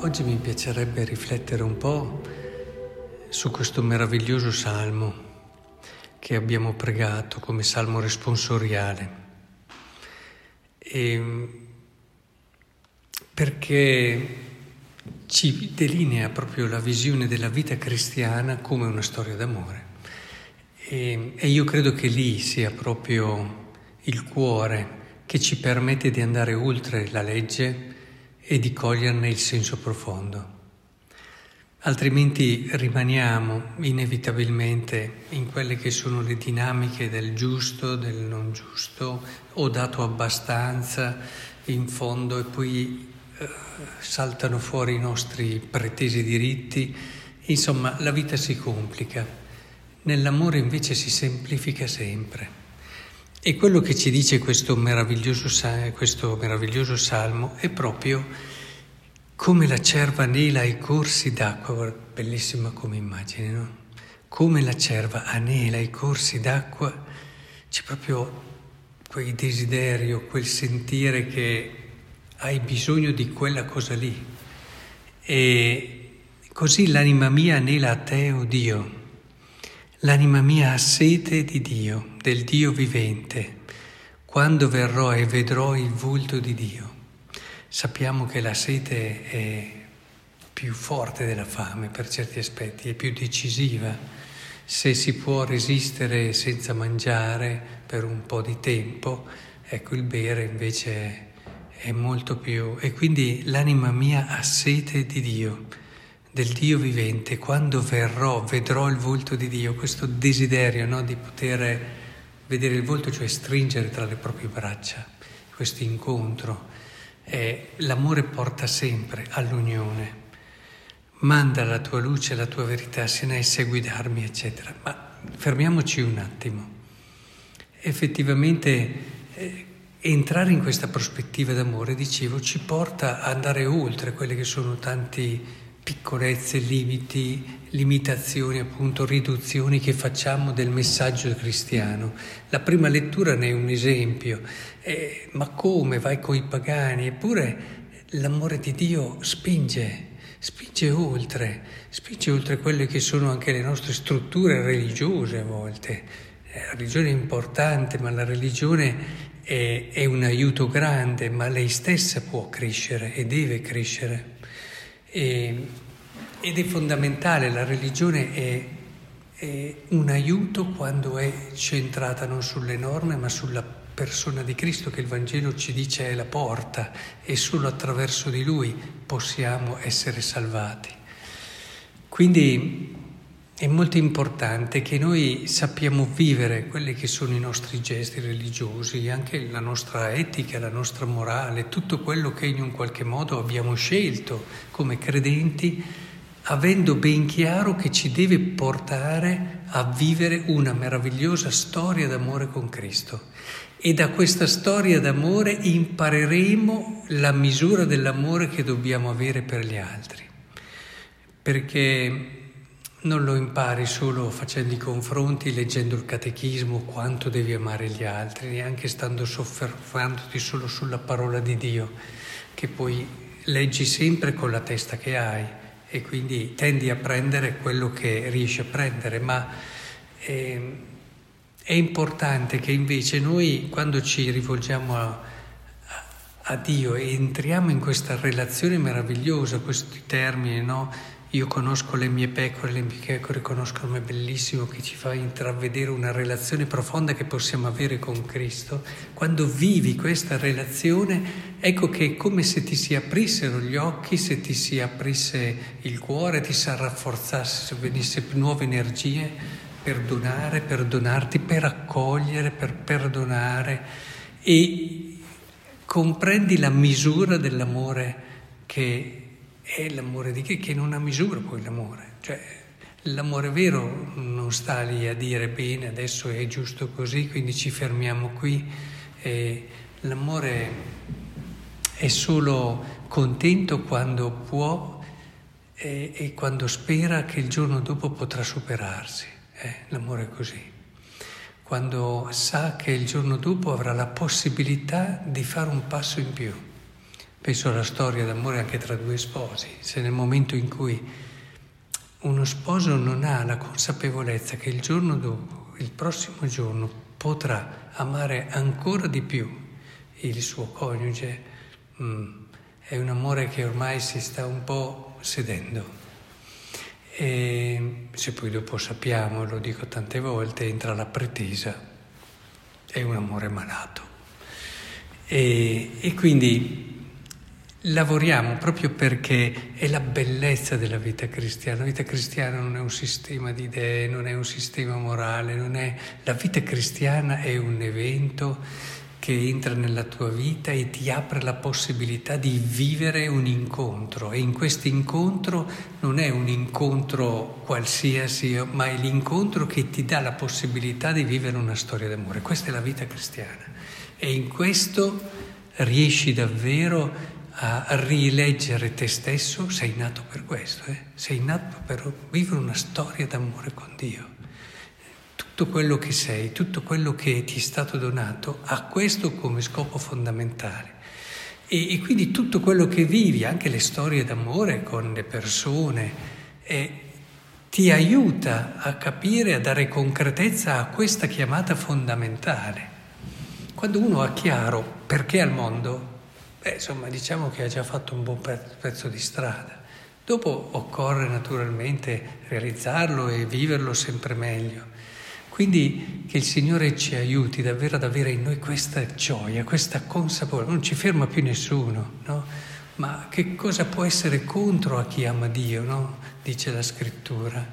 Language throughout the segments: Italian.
Oggi mi piacerebbe riflettere un po' su questo meraviglioso salmo che abbiamo pregato come salmo responsoriale. E perché ci delinea proprio la visione della vita cristiana come una storia d'amore. E, e io credo che lì sia proprio il cuore che ci permette di andare oltre la legge e di coglierne il senso profondo. Altrimenti rimaniamo inevitabilmente in quelle che sono le dinamiche del giusto, del non giusto, ho dato abbastanza in fondo e poi eh, saltano fuori i nostri pretesi diritti. Insomma, la vita si complica. Nell'amore invece si semplifica sempre. E quello che ci dice questo meraviglioso, questo meraviglioso salmo è proprio come la cerva anela ai corsi d'acqua, bellissima come immagine, no? Come la cerva anela ai corsi d'acqua, c'è proprio quel desiderio, quel sentire che hai bisogno di quella cosa lì. E così l'anima mia anela a te, o oh Dio. L'anima mia ha sete di Dio, del Dio vivente. Quando verrò e vedrò il volto di Dio. Sappiamo che la sete è più forte della fame per certi aspetti, è più decisiva. Se si può resistere senza mangiare per un po' di tempo, ecco il bere invece è molto più. E quindi l'anima mia ha sete di Dio del Dio vivente, quando verrò, vedrò il volto di Dio, questo desiderio no, di poter vedere il volto, cioè stringere tra le proprie braccia, questo incontro. Eh, l'amore porta sempre all'unione. Manda la tua luce, la tua verità, se ne esse guidarmi, eccetera. Ma fermiamoci un attimo. Effettivamente eh, entrare in questa prospettiva d'amore, dicevo, ci porta ad andare oltre quelle che sono tanti piccolezze, limiti, limitazioni, appunto riduzioni che facciamo del messaggio cristiano. La prima lettura ne è un esempio. Eh, ma come vai coi pagani? Eppure l'amore di Dio spinge, spinge oltre, spinge oltre quelle che sono anche le nostre strutture religiose a volte. Eh, la religione è importante, ma la religione è, è un aiuto grande, ma lei stessa può crescere e deve crescere. E, ed è fondamentale, la religione è, è un aiuto quando è centrata non sulle norme ma sulla persona di Cristo che il Vangelo ci dice è la porta e solo attraverso di Lui possiamo essere salvati. Quindi è molto importante che noi sappiamo vivere quelli che sono i nostri gesti religiosi, anche la nostra etica, la nostra morale, tutto quello che in un qualche modo abbiamo scelto come credenti, avendo ben chiaro che ci deve portare a vivere una meravigliosa storia d'amore con Cristo. E da questa storia d'amore impareremo la misura dell'amore che dobbiamo avere per gli altri. Perché non lo impari solo facendo i confronti, leggendo il catechismo, quanto devi amare gli altri, neanche stando soffermandoti solo sulla parola di Dio, che poi leggi sempre con la testa che hai e quindi tendi a prendere quello che riesci a prendere, ma è, ehm, è importante che invece noi quando ci rivolgiamo a, a Dio e entriamo in questa relazione meravigliosa, questi termini, no? Io conosco le mie pecore, le mie pecore conoscono me, bellissimo che ci fa intravedere una relazione profonda che possiamo avere con Cristo. Quando vivi questa relazione, ecco che è come se ti si aprissero gli occhi, se ti si aprisse il cuore, ti si rafforzasse, se venisse nuove energie per donare, per donarti, per accogliere, per perdonare e comprendi la misura dell'amore che è l'amore di che, che non ha misura poi l'amore. Cioè, l'amore vero non sta lì a dire bene, adesso è giusto così, quindi ci fermiamo qui. E l'amore è solo contento quando può e, e, quando spera che il giorno dopo potrà superarsi. Eh, l'amore è così. Quando sa che il giorno dopo avrà la possibilità di fare un passo in più penso alla storia d'amore anche tra due sposi, se nel momento in cui uno sposo non ha la consapevolezza che il giorno dopo, il prossimo giorno, potrà amare ancora di più il suo coniuge, mm, è un amore che ormai si sta un po' sedendo. E se poi dopo sappiamo, lo dico tante volte, entra la pretesa, è un amore malato. E, e quindi lavoriamo proprio perché è la bellezza della vita cristiana. La vita cristiana non è un sistema di idee, non è un sistema morale, è... la vita cristiana è un evento che entra nella tua vita e ti apre la possibilità di vivere un incontro e in questo incontro non è un incontro qualsiasi, ma è l'incontro che ti dà la possibilità di vivere una storia d'amore. Questa è la vita cristiana e in questo riesci davvero a rileggere te stesso, sei nato per questo, eh? sei nato per vivere una storia d'amore con Dio tutto quello che sei, tutto quello che ti è stato donato, ha questo come scopo fondamentale. E, e quindi tutto quello che vivi, anche le storie d'amore con le persone, eh, ti aiuta a capire, a dare concretezza a questa chiamata fondamentale. Quando uno ha chiaro perché al mondo, beh, insomma, diciamo che ha già fatto un buon pezzo di strada. Dopo occorre naturalmente realizzarlo e viverlo sempre meglio. Quindi che il Signore ci aiuti davvero ad avere in noi questa gioia, questa consapevolezza. Non ci ferma più nessuno, no? Ma che cosa può essere contro a chi ama Dio, no? Dice la scrittura.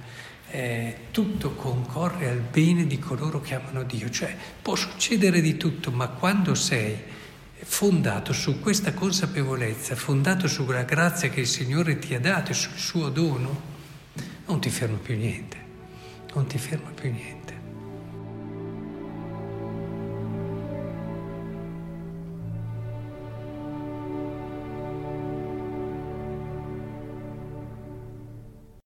Eh, tutto concorre al bene di coloro che amano Dio. Cioè può succedere di tutto, ma quando sei fondato su questa consapevolezza, fondato sulla grazia che il Signore ti ha dato e sul suo dono, non ti ferma più niente. Non ti ferma più niente.